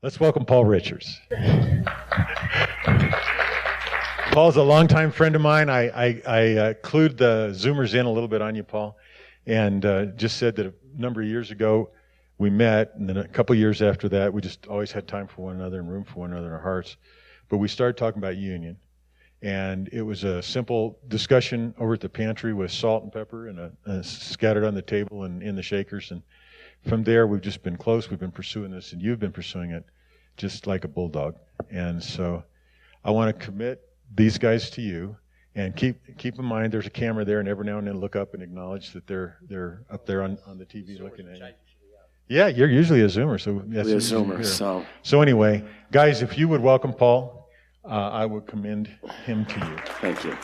Let's welcome Paul Richards. Paul's a longtime friend of mine. I, I, I uh, clued the Zoomers in a little bit on you, Paul, and uh, just said that a number of years ago we met, and then a couple of years after that, we just always had time for one another and room for one another in our hearts. But we started talking about union, and it was a simple discussion over at the pantry with salt and pepper and a, a scattered on the table and in the shakers. And from there, we've just been close. We've been pursuing this, and you've been pursuing it just like a bulldog. And so I want to commit these guys to you. And keep keep in mind, there's a camera there, and every now and then look up and acknowledge that they're they're up there on, on the TV looking at you. Yeah, you're usually a Zoomer, so that's a Zoomer. So so anyway, guys, if you would welcome Paul, uh, I would commend him to you. Thank you.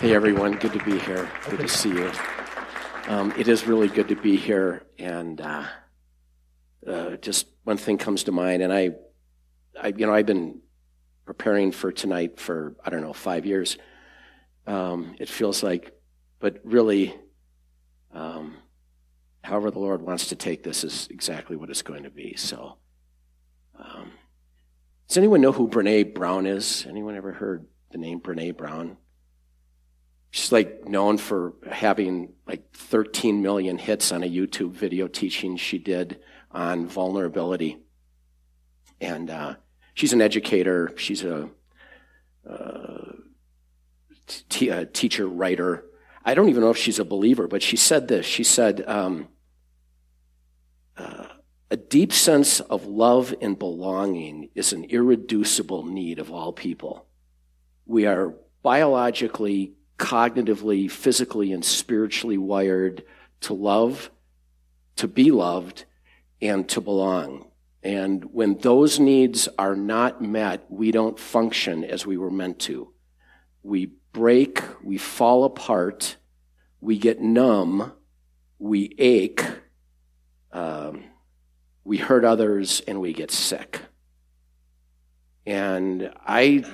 Hey everyone, good to be here. Good to see you. Um, it is really good to be here, and uh, uh, just one thing comes to mind, and I, I, you know, I've been preparing for tonight for I don't know five years. Um, it feels like, but really, um, however the Lord wants to take this is exactly what it's going to be. So, um, does anyone know who Brene Brown is? Anyone ever heard the name Brene Brown? She's like known for having like 13 million hits on a YouTube video teaching she did on vulnerability. And uh, she's an educator. She's a, uh, t- a, teacher, writer. I don't even know if she's a believer, but she said this. She said, um, uh, a deep sense of love and belonging is an irreducible need of all people. We are biologically, cognitively, physically, and spiritually wired to love, to be loved, and to belong. And when those needs are not met, we don't function as we were meant to. We break, we fall apart, we get numb, we ache, um, we hurt others, and we get sick. And I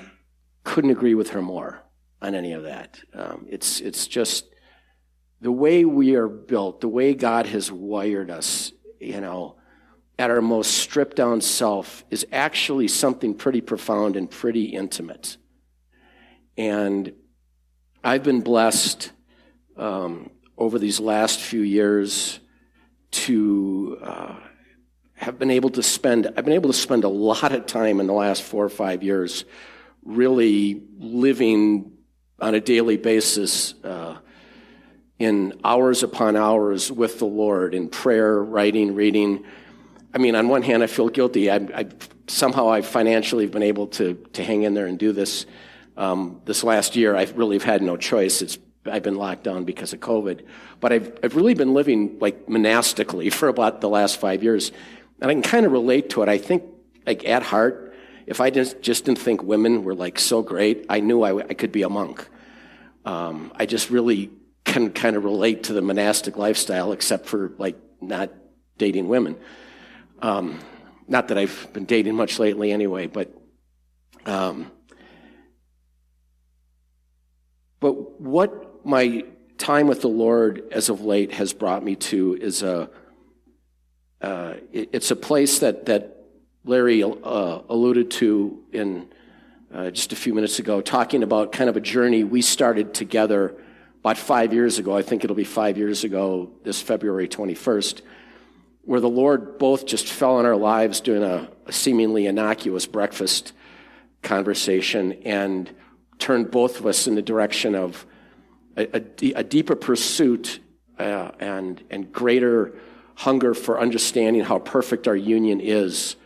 couldn't agree with her more on any of that. Um, it's, it's just the way we are built, the way God has wired us you know, at our most stripped down self is actually something pretty profound and pretty intimate. And I've been blessed um, over these last few years to uh, have been able to spend, I've been able to spend a lot of time in the last four or five years really living on a daily basis. Uh, in hours upon hours with the Lord in prayer, writing, reading. I mean, on one hand, I feel guilty. I, I somehow I financially have been able to to hang in there and do this. Um, this last year, I really have had no choice. It's I've been locked down because of COVID, but I've I've really been living like monastically for about the last five years, and I can kind of relate to it. I think like at heart, if I just just didn't think women were like so great, I knew I, I could be a monk. Um, I just really can kind of relate to the monastic lifestyle, except for like not dating women. Um, not that I've been dating much lately, anyway, but. Um, but what my time with the Lord as of late has brought me to is a. Uh, it, it's a place that that Larry uh, alluded to in uh, just a few minutes ago, talking about kind of a journey we started together about five years ago, I think it'll be five years ago, this February 21st, where the Lord both just fell in our lives doing a, a seemingly innocuous breakfast conversation and turned both of us in the direction of a, a, a deeper pursuit uh, and, and greater hunger for understanding how perfect our union is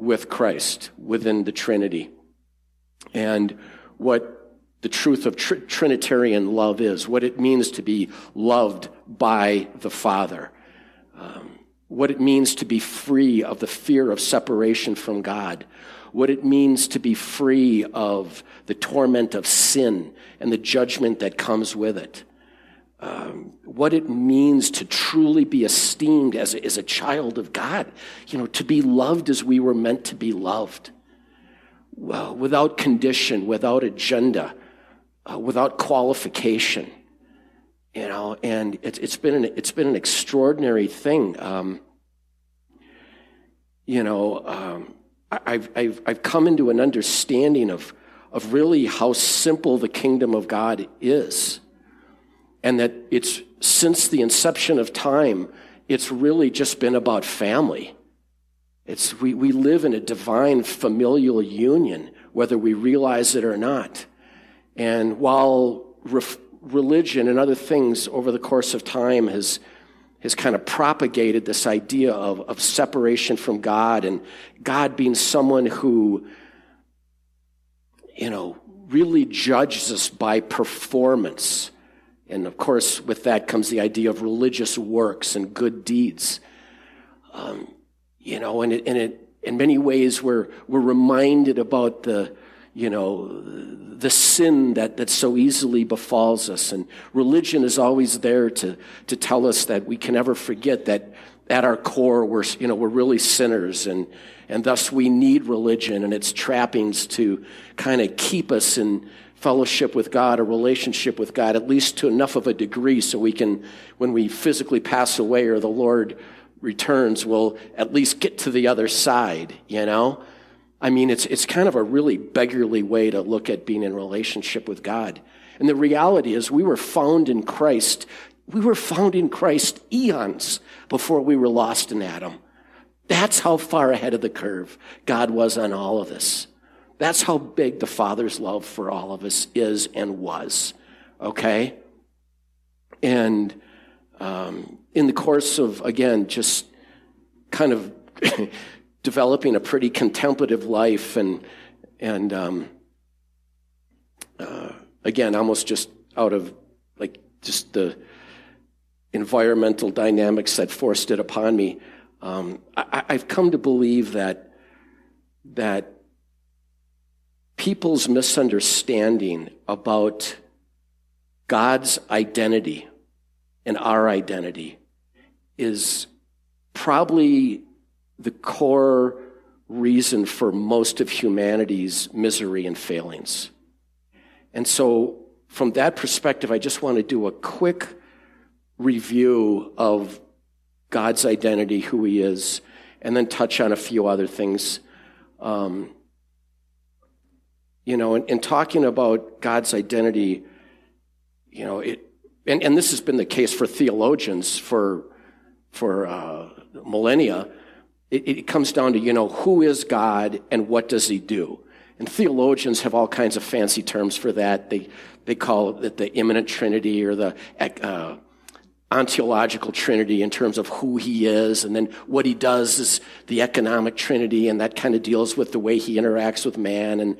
with Christ within the Trinity. And what the truth of tr- Trinitarian love is, what it means to be loved by the Father, um, what it means to be free of the fear of separation from God, what it means to be free of the torment of sin and the judgment that comes with it. Um, what it means to truly be esteemed as a, as a child of God, you know, to be loved as we were meant to be loved, well, without condition, without agenda, uh, without qualification. You know, and it's, it's been an, it's been an extraordinary thing. Um, you know, um, I've, I've, I've come into an understanding of, of really how simple the kingdom of God is. And that it's since the inception of time, it's really just been about family. It's, we, we live in a divine familial union, whether we realize it or not. And while ref, religion and other things over the course of time has, has kind of propagated this idea of, of separation from God and God being someone who, you know, really judges us by performance. And of course, with that comes the idea of religious works and good deeds. Um, you know, and it, and it, in many ways, we're, we're reminded about the, you know, the sin that, that so easily befalls us. And religion is always there to, to tell us that we can never forget that at our core, we're, you know, we're really sinners and, and thus we need religion and its trappings to kind of keep us in fellowship with God, a relationship with God, at least to enough of a degree so we can, when we physically pass away or the Lord returns, we'll at least get to the other side, you know? I mean, it's, it's kind of a really beggarly way to look at being in relationship with God. And the reality is, we were found in Christ. We were found in Christ eons before we were lost in Adam. That's how far ahead of the curve God was on all of this. That's how big the Father's love for all of us is and was. Okay? And um, in the course of, again, just kind of developing a pretty contemplative life and and um, uh, again almost just out of like just the environmental dynamics that forced it upon me um, I, i've come to believe that that people's misunderstanding about god's identity and our identity is probably the core reason for most of humanity's misery and failings. And so, from that perspective, I just want to do a quick review of God's identity, who He is, and then touch on a few other things. Um, you know, in, in, talking about God's identity, you know, it, and, and this has been the case for theologians for, for uh, millennia it, it comes down to, you know, who is God and what does he do? And theologians have all kinds of fancy terms for that. They, they call it the immanent trinity or the uh, ontological trinity in terms of who he is. And then what he does is the economic trinity, and that kind of deals with the way he interacts with man and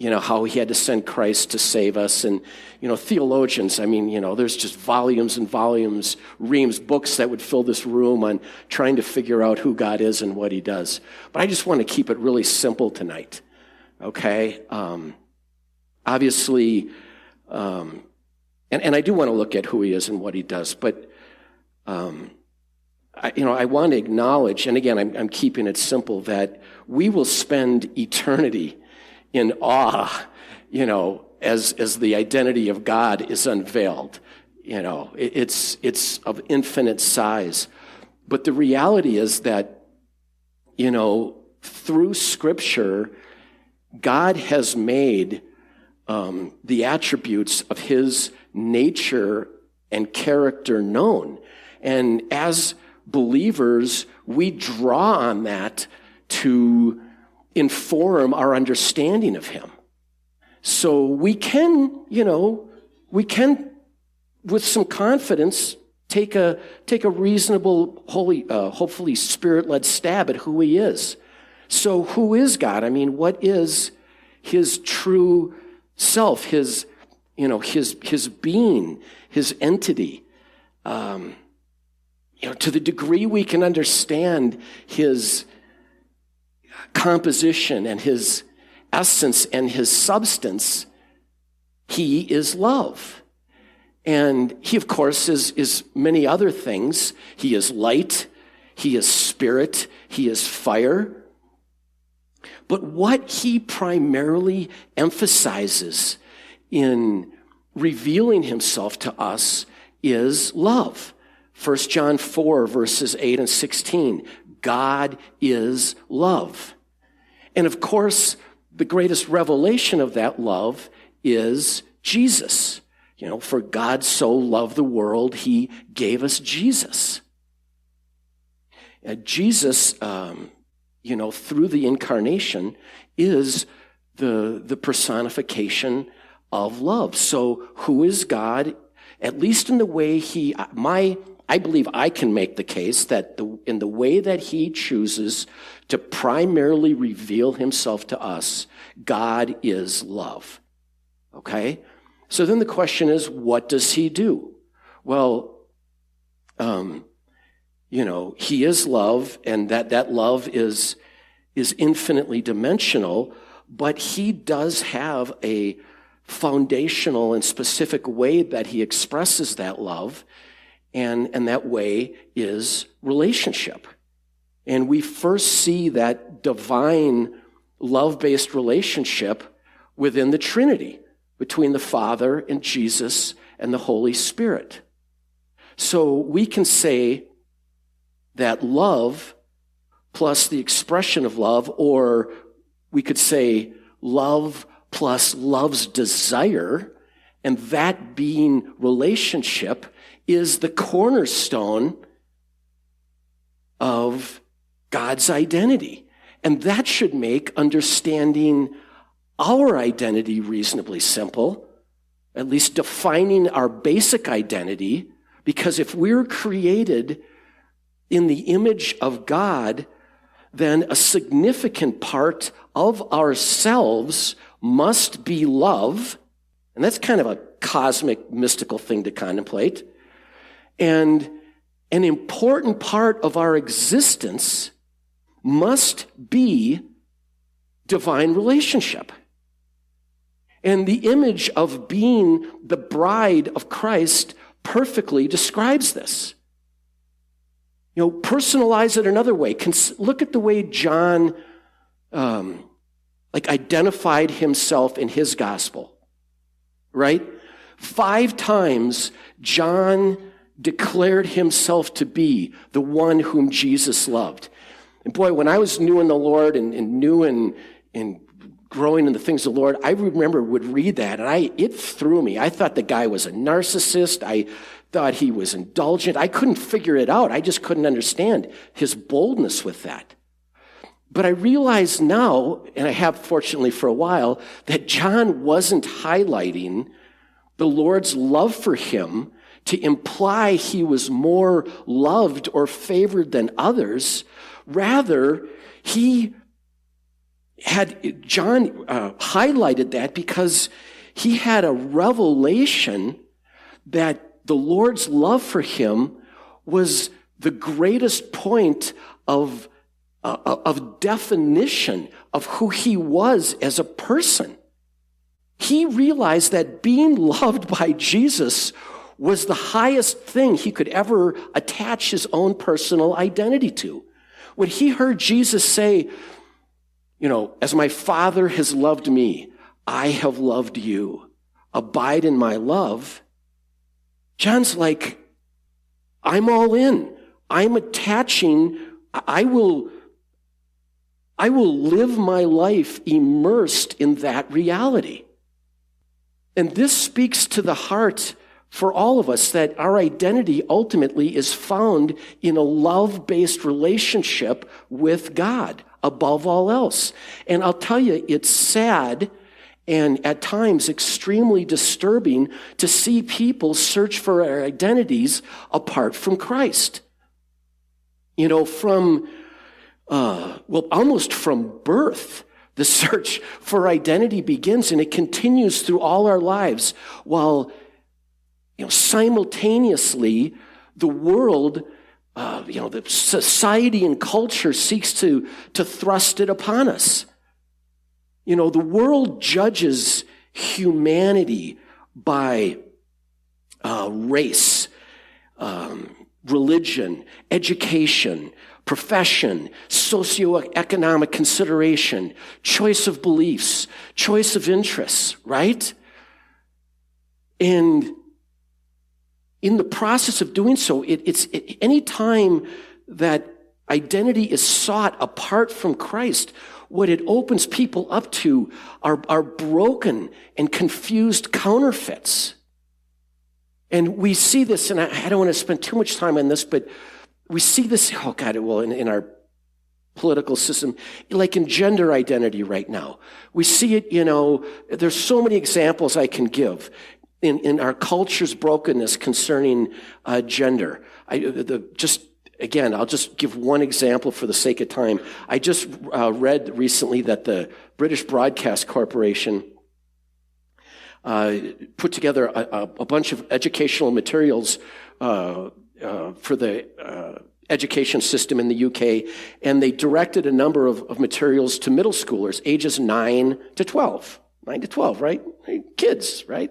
you know, how he had to send Christ to save us. And, you know, theologians, I mean, you know, there's just volumes and volumes, reams, books that would fill this room on trying to figure out who God is and what he does. But I just want to keep it really simple tonight. Okay? Um, obviously, um, and, and I do want to look at who he is and what he does, but, um, I, you know, I want to acknowledge, and again, I'm, I'm keeping it simple, that we will spend eternity in awe, you know, as, as the identity of God is unveiled. You know, it, it's, it's of infinite size. But the reality is that, you know, through Scripture, God has made um, the attributes of His nature and character known. And as believers, we draw on that to inform our understanding of him. So we can, you know, we can, with some confidence, take a, take a reasonable, holy, uh, hopefully spirit led stab at who he is. So who is God? I mean, what is his true self, his, you know, his, his being, his entity? Um, you know, to the degree we can understand his, composition and his essence and his substance, he is love. And he, of course, is, is many other things. He is light, he is spirit, he is fire. But what he primarily emphasizes in revealing himself to us is love. 1 John 4, verses 8 and 16. God is love. And of course, the greatest revelation of that love is Jesus. You know, for God so loved the world, he gave us Jesus. And Jesus, um, you know, through the incarnation, is the, the personification of love. So, who is God? At least in the way he, my, I believe I can make the case that the, in the way that he chooses to primarily reveal himself to us, God is love. Okay? So then the question is, what does he do? Well, um, you know, he is love, and that, that love is, is infinitely dimensional, but he does have a foundational and specific way that he expresses that love, and, and that way is relationship. And we first see that divine love based relationship within the Trinity between the Father and Jesus and the Holy Spirit. So we can say that love plus the expression of love, or we could say love plus love's desire, and that being relationship is the cornerstone of God's identity. And that should make understanding our identity reasonably simple, at least defining our basic identity, because if we're created in the image of God, then a significant part of ourselves must be love. And that's kind of a cosmic, mystical thing to contemplate. And an important part of our existence must be divine relationship. And the image of being the bride of Christ perfectly describes this. You know, personalize it another way. Look at the way John, um, like, identified himself in his gospel, right? Five times, John declared himself to be the one whom Jesus loved. And boy, when I was new in the Lord and, and new in, in growing in the things of the Lord, I remember would read that and I, it threw me. I thought the guy was a narcissist. I thought he was indulgent. I couldn't figure it out. I just couldn't understand his boldness with that. But I realize now, and I have fortunately for a while, that John wasn't highlighting the Lord's love for him to imply he was more loved or favored than others. Rather, he had, John uh, highlighted that because he had a revelation that the Lord's love for him was the greatest point of, uh, of definition of who he was as a person. He realized that being loved by Jesus was the highest thing he could ever attach his own personal identity to. When he heard Jesus say, you know, as my Father has loved me, I have loved you. Abide in my love. John's like, I'm all in. I'm attaching, I will, I will live my life immersed in that reality. And this speaks to the heart for all of us that our identity ultimately is found in a love based relationship with God above all else. And I'll tell you, it's sad and at times extremely disturbing to see people search for their identities apart from Christ. You know, from, uh, well, almost from birth. The search for identity begins and it continues through all our lives while you know, simultaneously, the world, uh, you know, the society and culture seeks to, to thrust it upon us. You know, the world judges humanity by uh, race, um, religion, education, profession, socioeconomic consideration, choice of beliefs, choice of interests, right? And in the process of doing so, it, it's it, any time that identity is sought apart from Christ, what it opens people up to are, are broken and confused counterfeits. And we see this, and I, I, don't want to spend too much time on this, but we see this, oh God, well, in, in our political system, like in gender identity right now. We see it, you know, there's so many examples I can give in, in our culture's brokenness concerning uh, gender. I, the, just again, I'll just give one example for the sake of time. I just uh, read recently that the British Broadcast Corporation uh, put together a, a, bunch of educational materials uh, uh for the uh, education system in the UK, and they directed a number of, of materials to middle schoolers, ages 9 to 12. 9 to 12, right? Kids, right?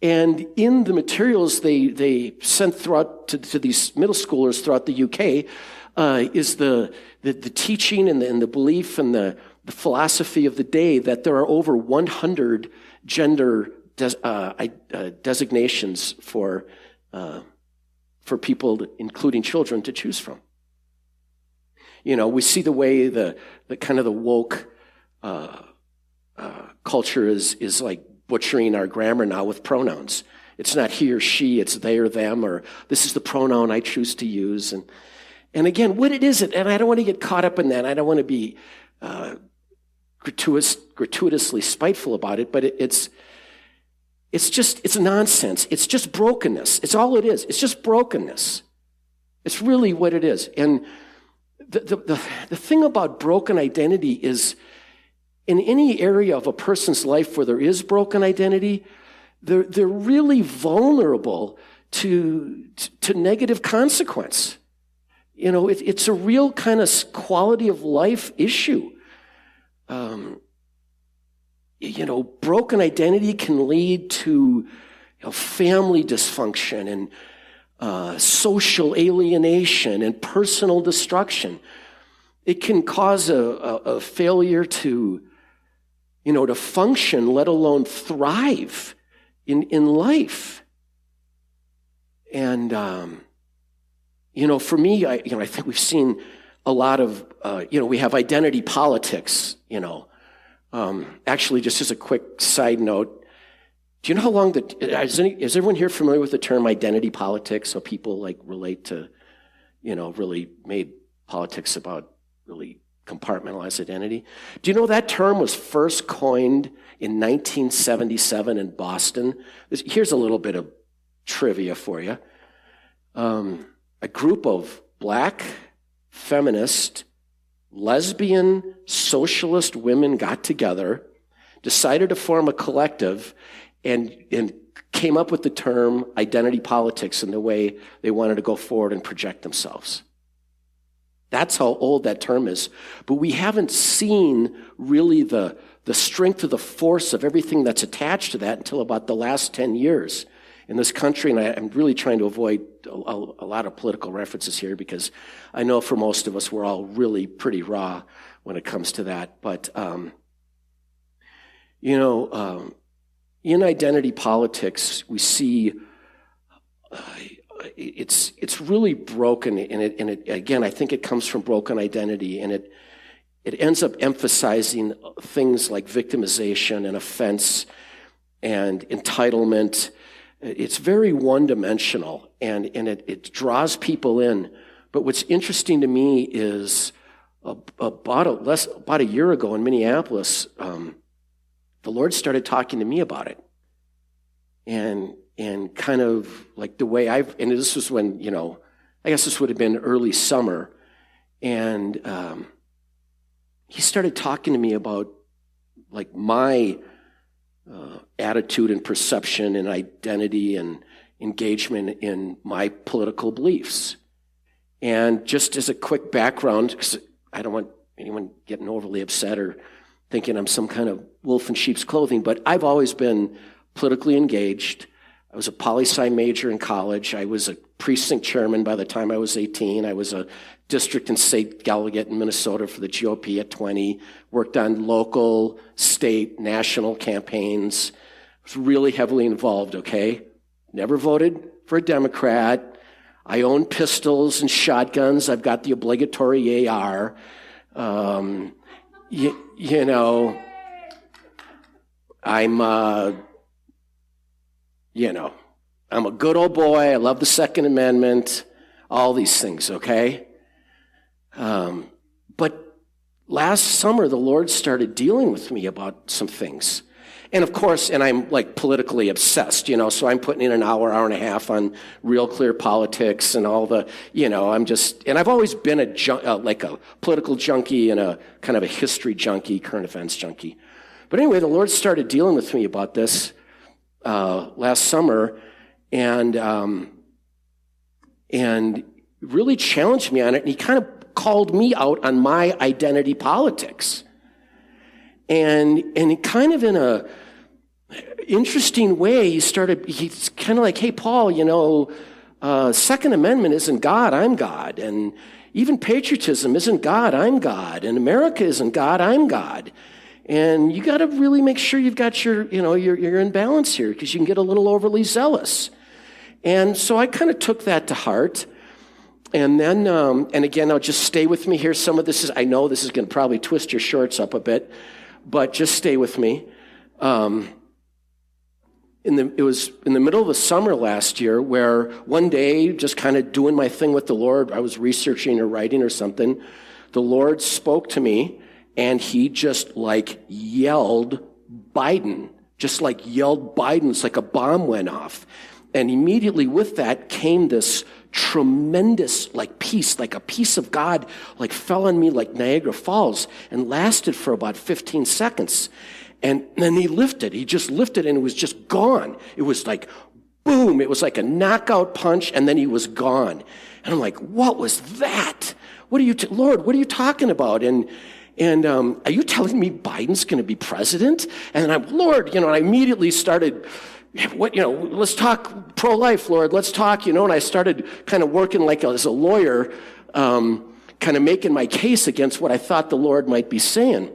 And in the materials they, they sent throughout to, to these middle schoolers throughout the UK uh, is the, the, the, teaching and the, and the belief and the, the, philosophy of the day that there are over 100 gender des, uh, uh, designations for, uh, for people, including children, to choose from. You know, we see the way the, the kind of the woke uh, uh, culture is, is like butchering our grammar now with pronouns. It's not he or she, it's they or them, or this is the pronoun I choose to use. And, and again, what it is? And I don't want to get caught up in that. I don't want to be uh, gratuitous, gratuitously spiteful about it, but it, it's, it's just, it's nonsense. It's just brokenness. It's all it is. It's just brokenness. It's really what it is. And the, the, the, the thing about broken identity is in any area of a person's life where there is broken identity, they're, they're really vulnerable to, to negative consequence. You know, it, it's a real kind of quality of life issue. Um, you know, broken identity can lead to you know, family dysfunction and uh, social alienation and personal destruction. It can cause a, a, a failure to you know, to function, let alone thrive in, in life. And, um, you know, for me, I, you know, I think we've seen a lot of, uh, you know, we have identity politics, you know. Um, actually, just as a quick side note, do you know how long the, is, any, is everyone here familiar with the term identity politics? So people like relate to, you know, really made politics about really compartmentalized identity. Do you know that term was first coined in 1977 in Boston? Here's a little bit of trivia for you. Um, a group of black, feminist, lesbian, socialist women got together, decided to form a collective, and, and came up with the term identity politics and the way they wanted to go forward and project themselves. That's how old that term is. But we haven't seen really the, the strength of the force of everything that's attached to that until about the last 10 years in this country. And I, am really trying to avoid a, a, lot of political references here because I know for most of us, we're all really pretty raw when it comes to that. But, um, you know, um, in identity politics, we see uh, it's it's really broken, and it and it again, I think it comes from broken identity, and it it ends up emphasizing things like victimization and offense and entitlement. It's very one dimensional, and and it, it draws people in. But what's interesting to me is about a less about a year ago in Minneapolis, um, the Lord started talking to me about it, and and kind of like the way I've, and this was when, you know, I guess this would have been early summer. And um, he started talking to me about like my uh, attitude and perception and identity and engagement in my political beliefs. And just as a quick background, because I don't want anyone getting overly upset or thinking I'm some kind of wolf in sheep's clothing, but I've always been politically engaged. I was a poli sci major in college. I was a precinct chairman by the time I was 18. I was a district and state delegate in Minnesota for the GOP at 20. Worked on local, state, national campaigns. Was really heavily involved, okay? Never voted for a Democrat. I own pistols and shotguns. I've got the obligatory AR. Um, you, you know, I'm, uh, you know, I'm a good old boy. I love the Second Amendment, all these things, okay? Um, but last summer, the Lord started dealing with me about some things. And of course, and I'm like politically obsessed, you know, so I'm putting in an hour, hour and a half on real clear politics and all the, you know, I'm just, and I've always been a, jun- uh, like a political junkie and a kind of a history junkie, current events junkie. But anyway, the Lord started dealing with me about this uh, last summer, and um, and really challenged me on it. And He kind of called me out on my identity politics, and and kind of in a interesting way, he started. He's kind of like, "Hey, Paul, you know, uh, Second Amendment isn't God. I'm God, and." Even patriotism isn't God, I'm God. And America isn't God, I'm God. And you got to really make sure you've got your, you know, you're, you're in balance here because you can get a little overly zealous. And so I kind of took that to heart. And then, um, and again, I'll just stay with me here. Some of this is, I know this is going to probably twist your shorts up a bit, but just stay with me. Um, in the, it was in the middle of the summer last year where one day, just kind of doing my thing with the Lord, I was researching or writing or something. The Lord spoke to me and he just like yelled Biden, just like yelled Biden. It's like a bomb went off. And immediately with that came this tremendous like peace, like a peace of God, like fell on me like Niagara Falls and lasted for about 15 seconds. And then he lifted, he just lifted and it was just gone. It was like boom, it was like a knockout punch and then he was gone. And I'm like, what was that? What are you, t- Lord, what are you talking about? And, and um, are you telling me Biden's going to be president? And I'm, Lord, you know, I immediately started, what, you know, let's talk pro life, Lord. Let's talk, you know, and I started kind of working like as a lawyer, um, kind of making my case against what I thought the Lord might be saying.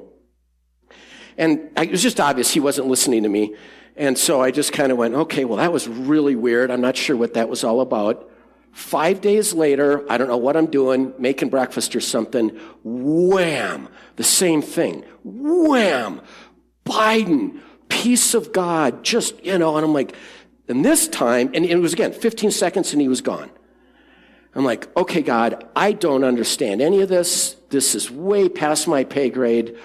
And I, it was just obvious he wasn't listening to me. And so I just kind of went, okay, well, that was really weird. I'm not sure what that was all about. Five days later, I don't know what I'm doing, making breakfast or something. Wham! The same thing. Wham! Biden, peace of God, just, you know, and I'm like, and this time, and it was again 15 seconds and he was gone. I'm like, okay, God, I don't understand any of this. This is way past my pay grade,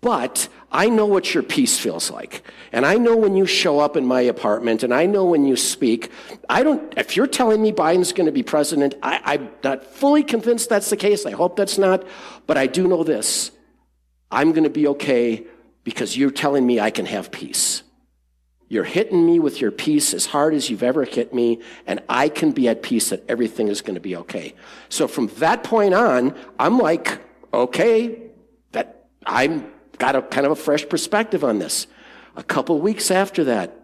but I know what your peace feels like. And I know when you show up in my apartment and I know when you speak. I don't, if you're telling me Biden's going to be president, I, am not fully convinced that's the case. I hope that's not. But I do know this. I'm going to be okay because you're telling me I can have peace. You're hitting me with your peace as hard as you've ever hit me, and I can be at peace that everything is going to be okay. So from that point on, I'm like, okay, that I'm got a kind of a fresh perspective on this. A couple weeks after that,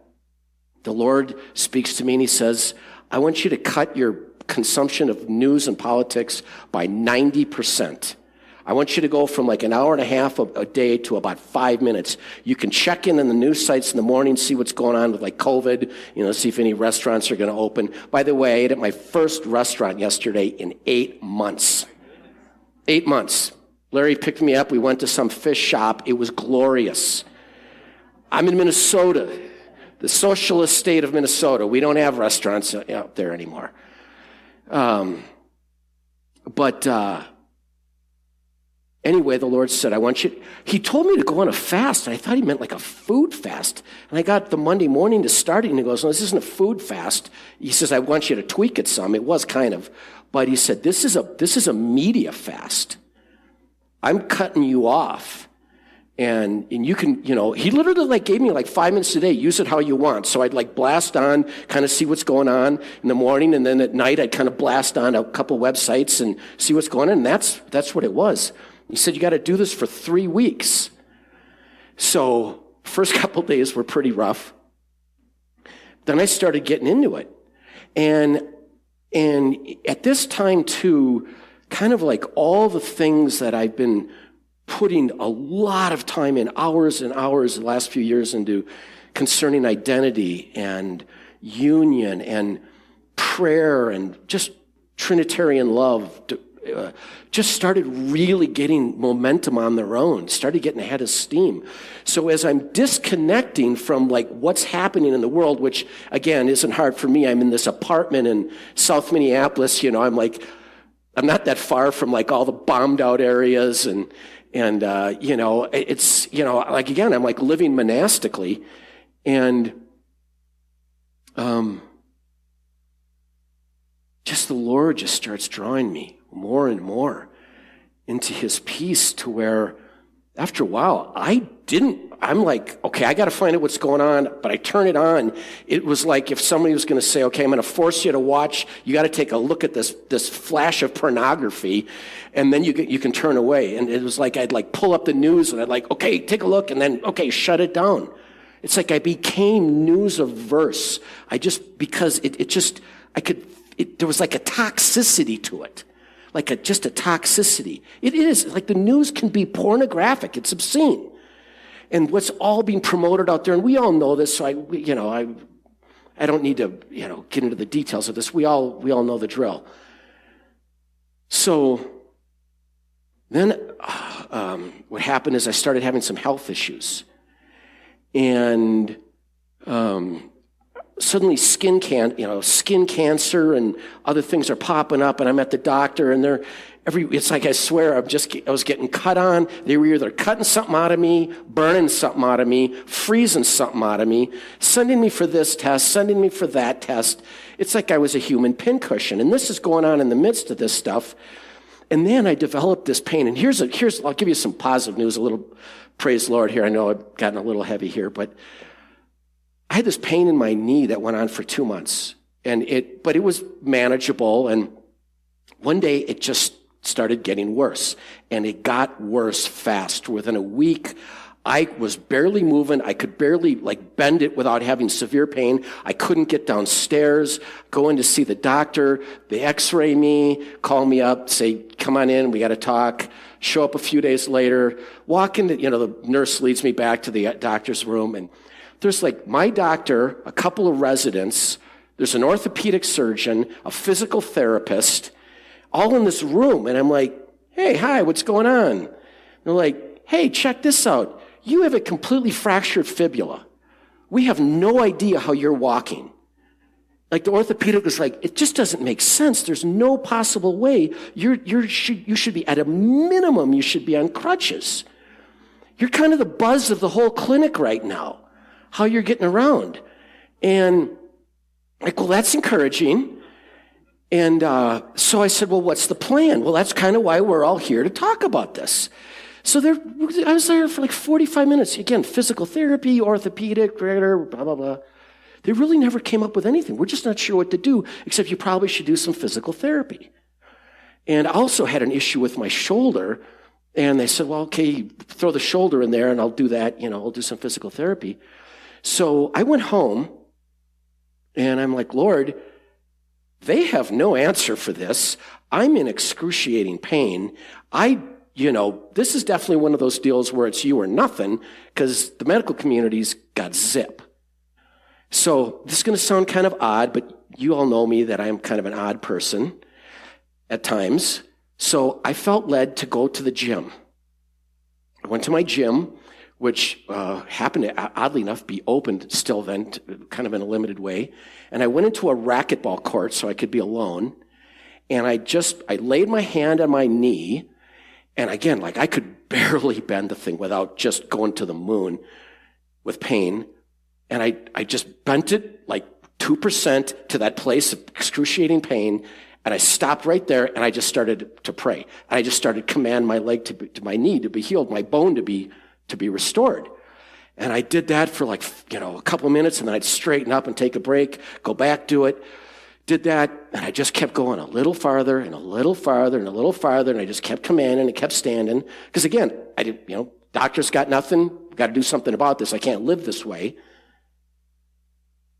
the Lord speaks to me and he says, I want you to cut your consumption of news and politics by 90%. I want you to go from like an hour and a half a, day to about five minutes. You can check in on the news sites in the morning, see what's going on with like COVID, you know, see if any restaurants are going to open. By the way, I ate at my first restaurant yesterday in eight months. Eight months. Larry picked me up. We went to some fish shop. It was glorious. I'm in Minnesota, the socialist state of Minnesota. We don't have restaurants out there anymore. Um, but uh, anyway, the Lord said, I want you. He told me to go on a fast, I thought he meant like a food fast. And I got the Monday morning to start it, and he goes, No, this isn't a food fast. He says, I want you to tweak it some. It was kind of. But he said, This is a, this is a media fast. I'm cutting you off. And, and you can, you know, he literally like gave me like five minutes a day, use it how you want. So I'd like blast on, kind of see what's going on in the morning. And then at night, I'd kind of blast on a couple websites and see what's going on. And that's, that's what it was. He said, you got to do this for three weeks. So first couple days were pretty rough. Then I started getting into it. And, and at this time too, kind of like all the things that I've been putting a lot of time in, hours and hours the last few years into concerning identity and union and prayer and just Trinitarian love uh, just started really getting momentum on their own, started getting ahead of steam. So as I'm disconnecting from like what's happening in the world, which again isn't hard for me. I'm in this apartment in South Minneapolis, you know, I'm like, I'm not that far from like all the bombed out areas and, and, uh, you know, it's, you know, like again, I'm like living monastically and, um, just the Lord just starts drawing me more and more into his peace to where after a while, I didn't, I'm like, okay, I got to find out what's going on, but I turn it on. It was like if somebody was going to say, okay, I'm going to force you to watch, you got to take a look at this, this flash of pornography, and then you, you can turn away. And it was like I'd like pull up the news and I'd like, okay, take a look, and then, okay, shut it down. It's like I became news averse. I just, because it, it just, I could, it, there was like a toxicity to it like a, just a toxicity. It is. Like the news can be pornographic. It's obscene. And what's all being promoted out there, and we all know this, so I, you know, I, I don't need to, you know, get into the details of this. We all, we all know the drill. So then uh, um, what happened is I started having some health issues. And um, suddenly skin can you know skin cancer and other things are popping up and i'm at the doctor and they're every it's like i swear i'm just i was getting cut on they were either cutting something out of me burning something out of me freezing something out of me sending me for this test sending me for that test it's like i was a human pincushion and this is going on in the midst of this stuff and then i developed this pain and here's a here's i'll give you some positive news a little praise lord here i know i've gotten a little heavy here but I had this pain in my knee that went on for two months. And it, but it was manageable. And one day it just started getting worse. And it got worse fast. Within a week, I was barely moving. I could barely like bend it without having severe pain. I couldn't get downstairs, go in to see the doctor. They x-ray me, call me up, say, come on in, we got to talk. Show up a few days later, walk into, you know, the nurse leads me back to the uh, doctor's room and there's like my doctor, a couple of residents, there's an orthopedic surgeon, a physical therapist, all in this room. And I'm like, hey, hi, what's going on? And they're like, hey, check this out. You have a completely fractured fibula. We have no idea how you're walking. Like the orthopedic was like, it just doesn't make sense. There's no possible way. You're, you're, should, you should be, at a minimum, you should be on crutches. You're kind of the buzz of the whole clinic right now how you're getting around. And like, well, that's encouraging. And uh, so I said, well, what's the plan? Well, that's kind of why we're all here to talk about this. So there, I was there for like 45 minutes. Again, physical therapy, orthopedic, blah, blah, blah. They really never came up with anything. We're just not sure what to do, except you probably should do some physical therapy. And I also had an issue with my shoulder. And they said, well, okay, throw the shoulder in there and I'll do that. You know, I'll do some physical therapy. So I went home and I'm like, Lord, they have no answer for this. I'm in excruciating pain. I, you know, this is definitely one of those deals where it's you or nothing because the medical community's got zip. So this is going to sound kind of odd, but you all know me that I'm kind of an odd person at times. So I felt led to go to the gym. I went to my gym which uh, happened to, oddly enough, be opened still then, kind of in a limited way. And I went into a racquetball court so I could be alone. And I just, I laid my hand on my knee. And again, like I could barely bend the thing without just going to the moon with pain. And I, I just bent it like 2% to that place of excruciating pain. And I stopped right there and I just started to pray. And I just started command my leg to, be, to my knee to be healed, my bone to be to be restored. And I did that for like, you know, a couple minutes and then I'd straighten up and take a break, go back, do it. Did that, and I just kept going a little farther and a little farther and a little farther, and I just kept commanding and kept standing. Because again, I did, you know, doctor's got nothing, got to do something about this. I can't live this way.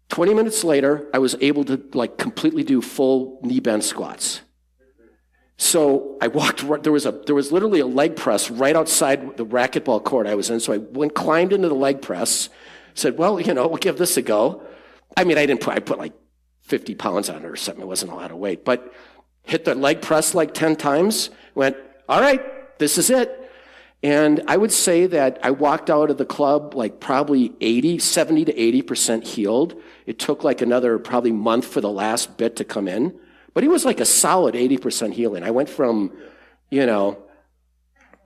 20 minutes later, I was able to like completely do full knee bend squats. So I walked, there was a, there was literally a leg press right outside the racquetball court I was in. So I went, climbed into the leg press, said, well, you know, we'll give this a go. I mean, I didn't put, I put like 50 pounds on it or something. It wasn't a lot of weight, but hit the leg press like 10 times, went, all right, this is it. And I would say that I walked out of the club like probably 80, 70 to 80% healed. It took like another probably month for the last bit to come in. But it was like a solid 80% healing. I went from, you know,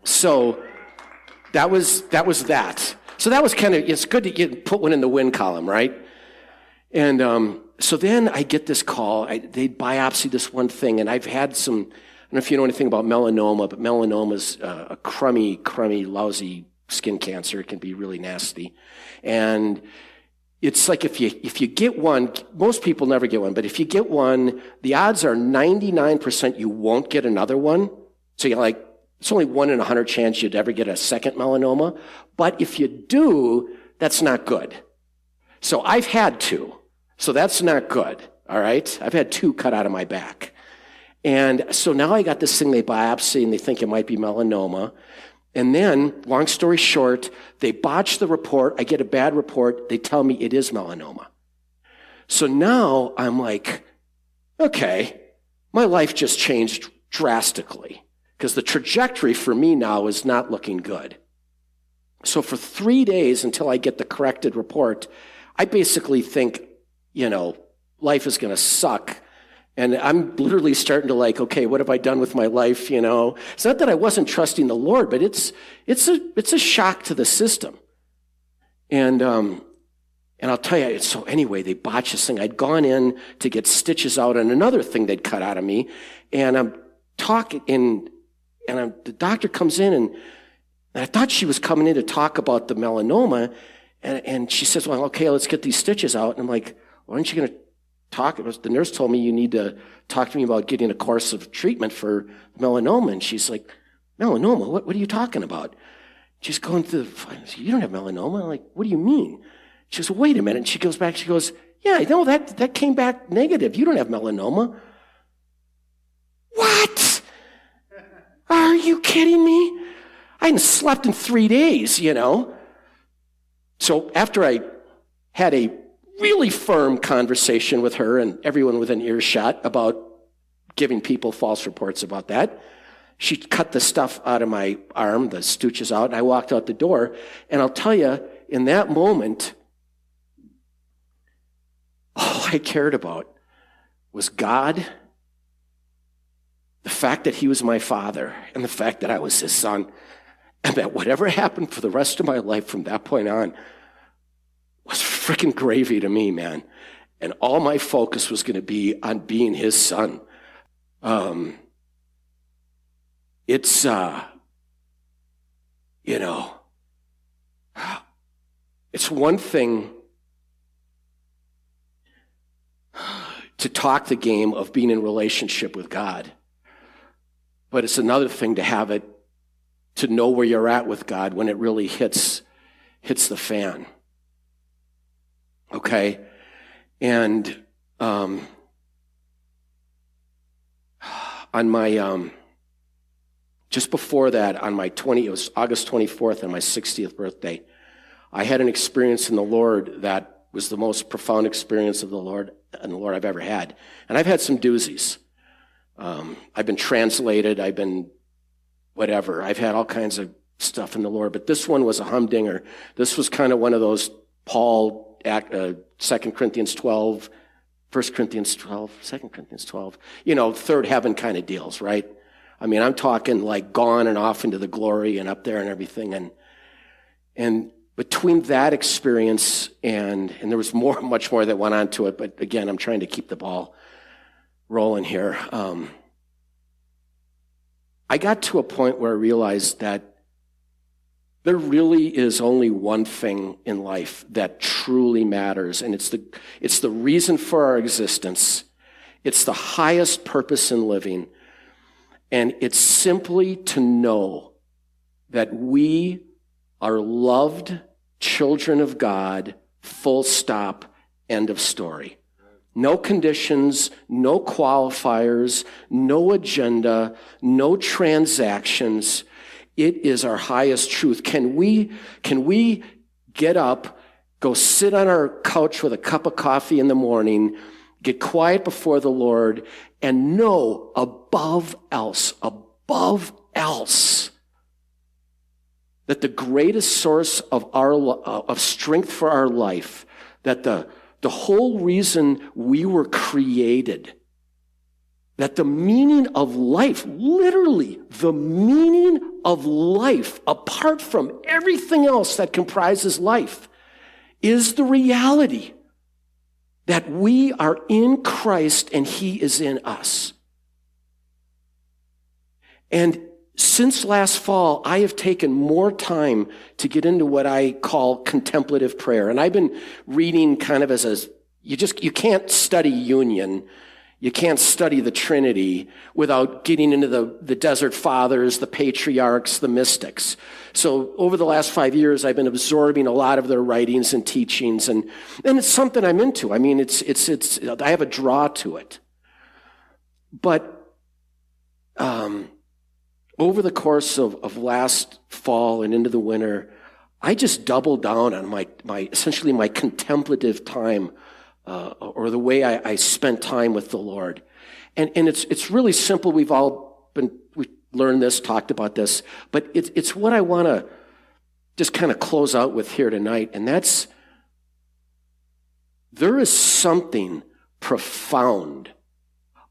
so that was, that was that. So that was kind of, it's good to get, put one in the win column, right? And, um, so then I get this call. I, they biopsy this one thing, and I've had some. I don't know if you know anything about melanoma, but melanoma is uh, a crummy, crummy, lousy skin cancer. It can be really nasty, and it's like if you if you get one, most people never get one, but if you get one, the odds are 99% you won't get another one. So you're like, it's only one in a hundred chance you'd ever get a second melanoma. But if you do, that's not good. So I've had two. So that's not good. All right. I've had two cut out of my back. And so now I got this thing they biopsy and they think it might be melanoma. And then, long story short, they botch the report. I get a bad report. They tell me it is melanoma. So now I'm like, okay, my life just changed drastically because the trajectory for me now is not looking good. So for three days until I get the corrected report, I basically think you know, life is going to suck. And I'm literally starting to like, okay, what have I done with my life? You know, it's not that I wasn't trusting the Lord, but it's, it's a, it's a shock to the system. And, um, and I'll tell you, so anyway, they botched this thing. I'd gone in to get stitches out on another thing they'd cut out of me. And I'm talking, and, and I'm, the doctor comes in and, and I thought she was coming in to talk about the melanoma. And, and she says, well, okay, let's get these stitches out. And I'm like, Why aren't you going to talk? The nurse told me you need to talk to me about getting a course of treatment for melanoma. And she's like, melanoma? What, what are you talking about? She's going through, the, you don't have melanoma. I'm like, what do you mean? She goes, wait a minute. And she goes back, she goes, yeah, no, that, that came back negative. You don't have melanoma. What? Are you kidding me? I hadn't slept in three days, you know. So after I had a really firm conversation with her and everyone within earshot about giving people false reports about that. She cut the stuff out of my arm, the stooches out, and I walked out the door. And I'll tell you, in that moment, all I cared about was God, the fact that He was my Father, and the fact that I was His Son. And that whatever happened for the rest of my life from that point on freaking gravy to me, man. And all my focus was going to be on being his son. Um, it's, uh, you know, it's one thing to talk the game of being in relationship with God, but it's another thing to have it, to know where you're at with God when it really hits, hits the fan. Okay? And um, on my, um, just before that, on my 20, it was August 24th, on my 60th birthday, I had an experience in the Lord that was the most profound experience of the Lord and the Lord I've ever had. And I've had some doozies. Um, I've been translated. I've been whatever. I've had all kinds of stuff in the Lord, but this one was a humdinger. This was kind of one of those Paul Act, uh, 2 Corinthians 12, 1 Corinthians 12, 2 Corinthians 12, you know, third heaven kind of deals, right? I mean, I'm talking like gone and off into the glory and up there and everything. And, and between that experience and, and there was more, much more that went on to it, but again, I'm trying to keep the ball rolling here. Um, I got to a point where I realized that there really is only one thing in life that truly matters, and it's the, it's the reason for our existence. It's the highest purpose in living. And it's simply to know that we are loved children of God, full stop, end of story. No conditions, no qualifiers, no agenda, no transactions it is our highest truth. Can we, can we get up, go sit on our couch with a cup of coffee in the morning, get quiet before the Lord, and know above else, above else, that the greatest source of our, of strength for our life, that the, the whole reason we were created, that the meaning of life, literally the meaning of life, apart from everything else that comprises life, is the reality that we are in Christ and He is in us. And since last fall, I have taken more time to get into what I call contemplative prayer. And I've been reading kind of as a, you just, you can't study union you can't study the Trinity without getting into the, the desert fathers, the patriarchs, the mystics. So over the last five years, I've been absorbing a lot of their writings and teachings, and, and it's something I'm into. I mean, it's, it's, it's, I have a draw to it. But um, over the course of, of last fall and into the winter, I just doubled down on my, my essentially my contemplative time uh, or the way I, I spent time with the Lord. And, and it's, it's really simple. We've all been, we learned this, talked about this, but it's, it's what I want to just kind of close out with here tonight. And that's, there is something profound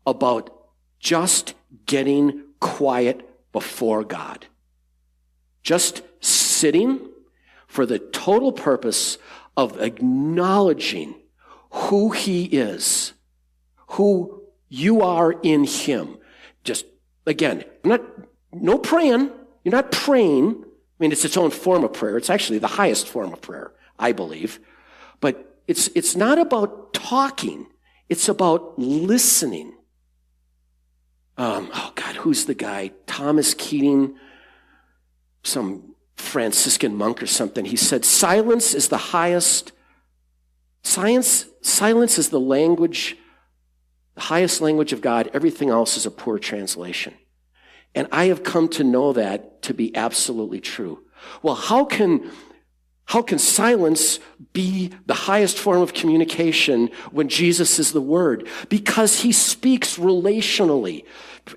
about just getting quiet before God. Just sitting for the total purpose of acknowledging who He is, who you are in Him. Just, again, not, no praying. You're not praying. I mean, it's its own form of prayer. It's actually the highest form of prayer, I believe. But it's, it's not about talking. It's about listening. Um, oh God, who's the guy? Thomas Keating, some Franciscan monk or something. He said, silence is the highest Science, silence is the language, the highest language of God. Everything else is a poor translation. And I have come to know that to be absolutely true. Well, how can, how can silence be the highest form of communication when Jesus is the Word? Because He speaks relationally.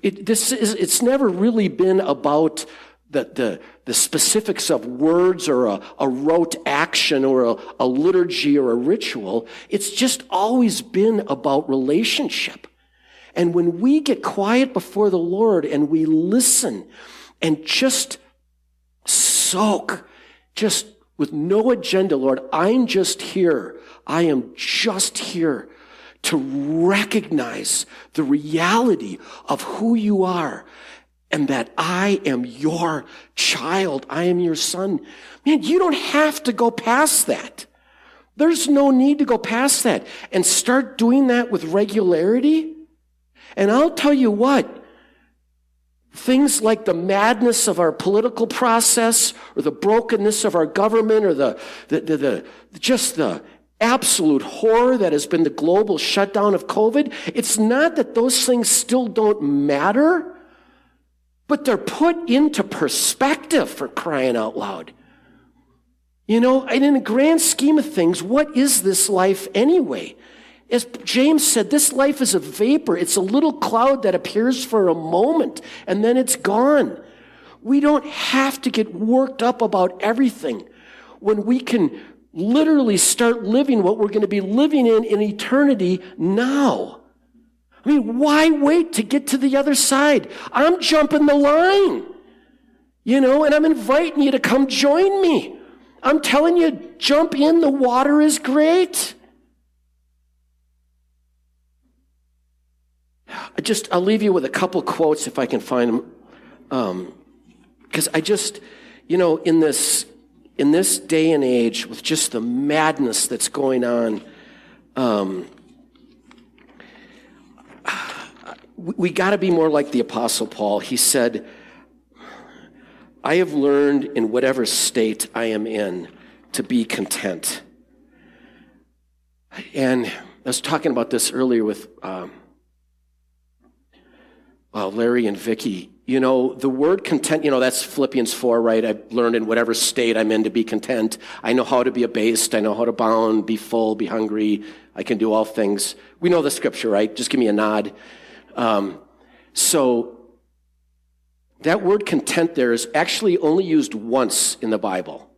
It, this is, it's never really been about the, the, the specifics of words or a, a rote action or a, a liturgy or a ritual. It's just always been about relationship. And when we get quiet before the Lord and we listen and just soak, just with no agenda, Lord, I'm just here. I am just here to recognize the reality of who you are and that I am your child. I am your son. Man, you don't have to go past that. There's no need to go past that and start doing that with regularity. And I'll tell you what, things like the madness of our political process or the brokenness of our government or the, the, the, the just the absolute horror that has been the global shutdown of COVID, it's not that those things still don't matter but they're put into perspective for crying out loud. You know, and in the grand scheme of things, what is this life anyway? As James said, this life is a vapor. It's a little cloud that appears for a moment and then it's gone. We don't have to get worked up about everything when we can literally start living what we're going to be living in in eternity now. I mean, why wait to get to the other side? I'm jumping the line, you know, and I'm inviting you to come join me. I'm telling you, jump in, the water is great. I just, I'll leave you with a couple quotes if I can find them. Because um, I just, you know, in this, in this day and age, with just the madness that's going on, um, we got to be more like the Apostle Paul. He said, I have learned in whatever state I am in to be content. And I was talking about this earlier with um, Larry and Vicky. You know, the word content, you know, that's Philippians 4, right? I've learned in whatever state I'm in to be content. I know how to be abased. I know how to bound, be full, be hungry. I can do all things. We know the scripture, right? Just give me a nod. Um, so that word content there is actually only used once in the Bible.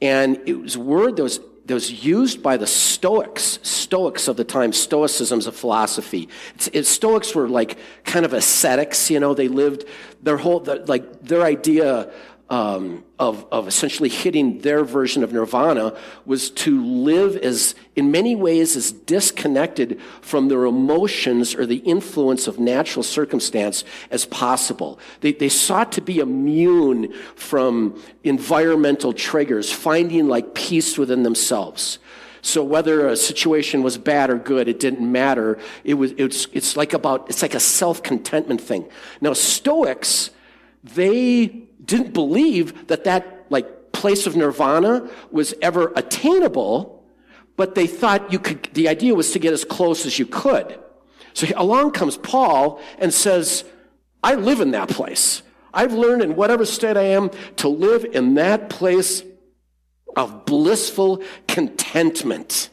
And it was a word that was, that was used by the Stoics, Stoics of the time. Stoicism's a philosophy. It's, it, Stoics were like kind of ascetics, you know, they lived their whole, the, like their idea um, of, of essentially hitting their version of nirvana was to live as, in many ways, as disconnected from their emotions or the influence of natural circumstance as possible. They, they sought to be immune from environmental triggers, finding like peace within themselves. So whether a situation was bad or good, it didn't matter. It was, it's, it's like about, it's like a self-contentment thing. Now, Stoics, they didn't believe that that like place of nirvana was ever attainable, but they thought you could, the idea was to get as close as you could. So along comes Paul and says, I live in that place. I've learned in whatever state I am to live in that place of blissful contentment.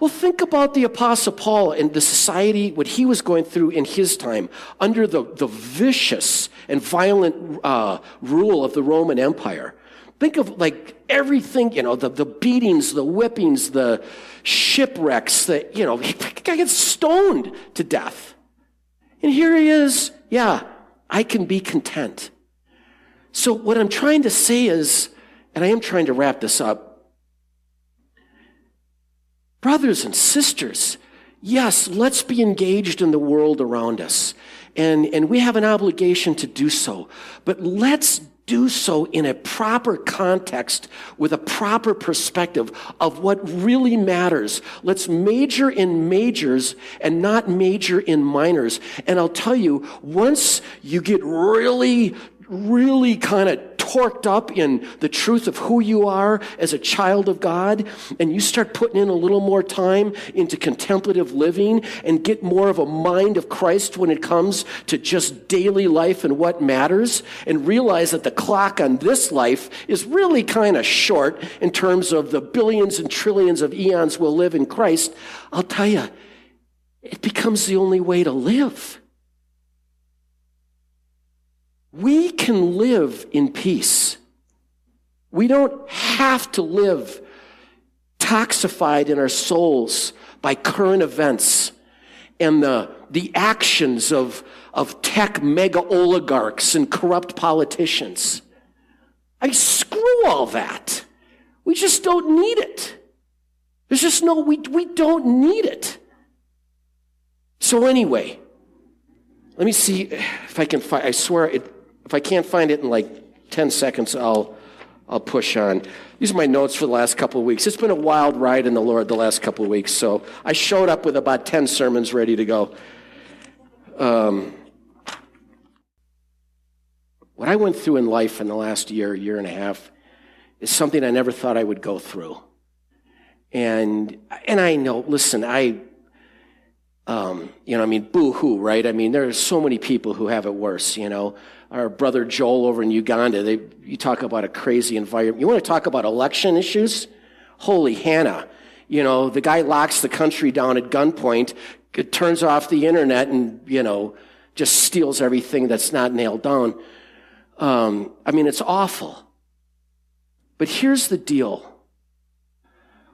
Well, think about the Apostle Paul and the society, what he was going through in his time under the, the vicious and violent uh, rule of the Roman Empire. Think of like everything, you know, the, the beatings, the whippings, the shipwrecks, the, you know, guy gets stoned to death. And here he is, yeah, I can be content. So what I'm trying to say is, and I am trying to wrap this up, Brothers and sisters, yes, let's be engaged in the world around us. And, and we have an obligation to do so. But let's do so in a proper context with a proper perspective of what really matters. Let's major in majors and not major in minors. And I'll tell you, once you get really, really kind of torqued up in the truth of who you are as a child of God, and you start putting in a little more time into contemplative living and get more of a mind of Christ when it comes to just daily life and what matters, and realize that the clock on this life is really kind of short in terms of the billions and trillions of eons we'll live in Christ, I'll tell you, it becomes the only way to live. We can live in peace. We don't have to live toxified in our souls by current events and the, the actions of, of tech mega oligarchs and corrupt politicians. I screw all that. We just don't need it. There's just no, we, we don't need it. So anyway, let me see if I can find, I swear it, if I can't find it in like 10 seconds, I'll, I'll push on. These are my notes for the last couple of weeks. It's been a wild ride in the Lord the last couple of weeks, so I showed up with about 10 sermons ready to go. Um, what I went through in life in the last year, year and a half, is something I never thought I would go through. And, and I know, listen, I, um, you know, I mean, boo hoo, right? I mean, there are so many people who have it worse, you know our brother Joel over in Uganda. They, you talk about a crazy environment. You want to talk about election issues? Holy Hannah. You know, the guy locks the country down at gunpoint, turns off the internet and, you know, just steals everything that's not nailed down. Um, I mean, it's awful. But here's the deal.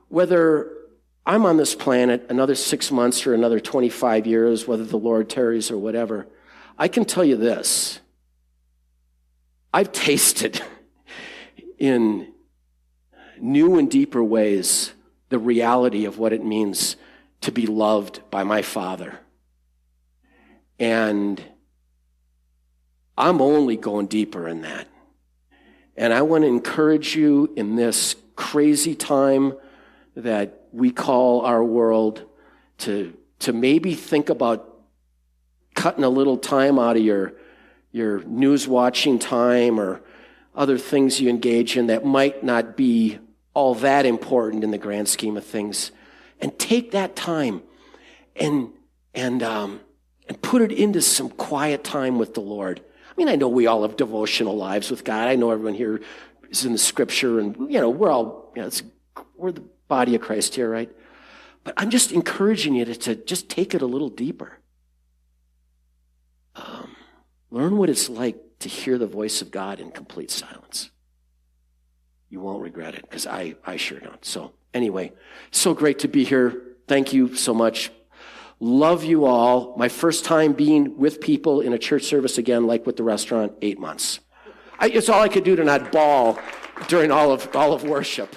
Whether I'm on this planet another six months or another 25 years, whether the Lord tarries or whatever, I can tell you this I've tasted in new and deeper ways the reality of what it means to be loved by my Father. And I'm only going deeper in that. And I want to encourage you in this crazy time that we call our world to, to maybe think about cutting a little time out of your your news watching time or other things you engage in that might not be all that important in the grand scheme of things. And take that time and, and, um, and put it into some quiet time with the Lord. I mean, I know we all have devotional lives with God. I know everyone here is in the scripture and, you know, we're all, you know, we're the body of Christ here, right? But I'm just encouraging you to, to just take it a little deeper. Um, learn what it's like to hear the voice of God in complete silence. You won't regret it because I, I sure don't. So, anyway, so great to be here. Thank you so much. Love you all. My first time being with people in a church service again, like with the restaurant, eight months. I, it's all I could do to not bawl during all of, all of worship.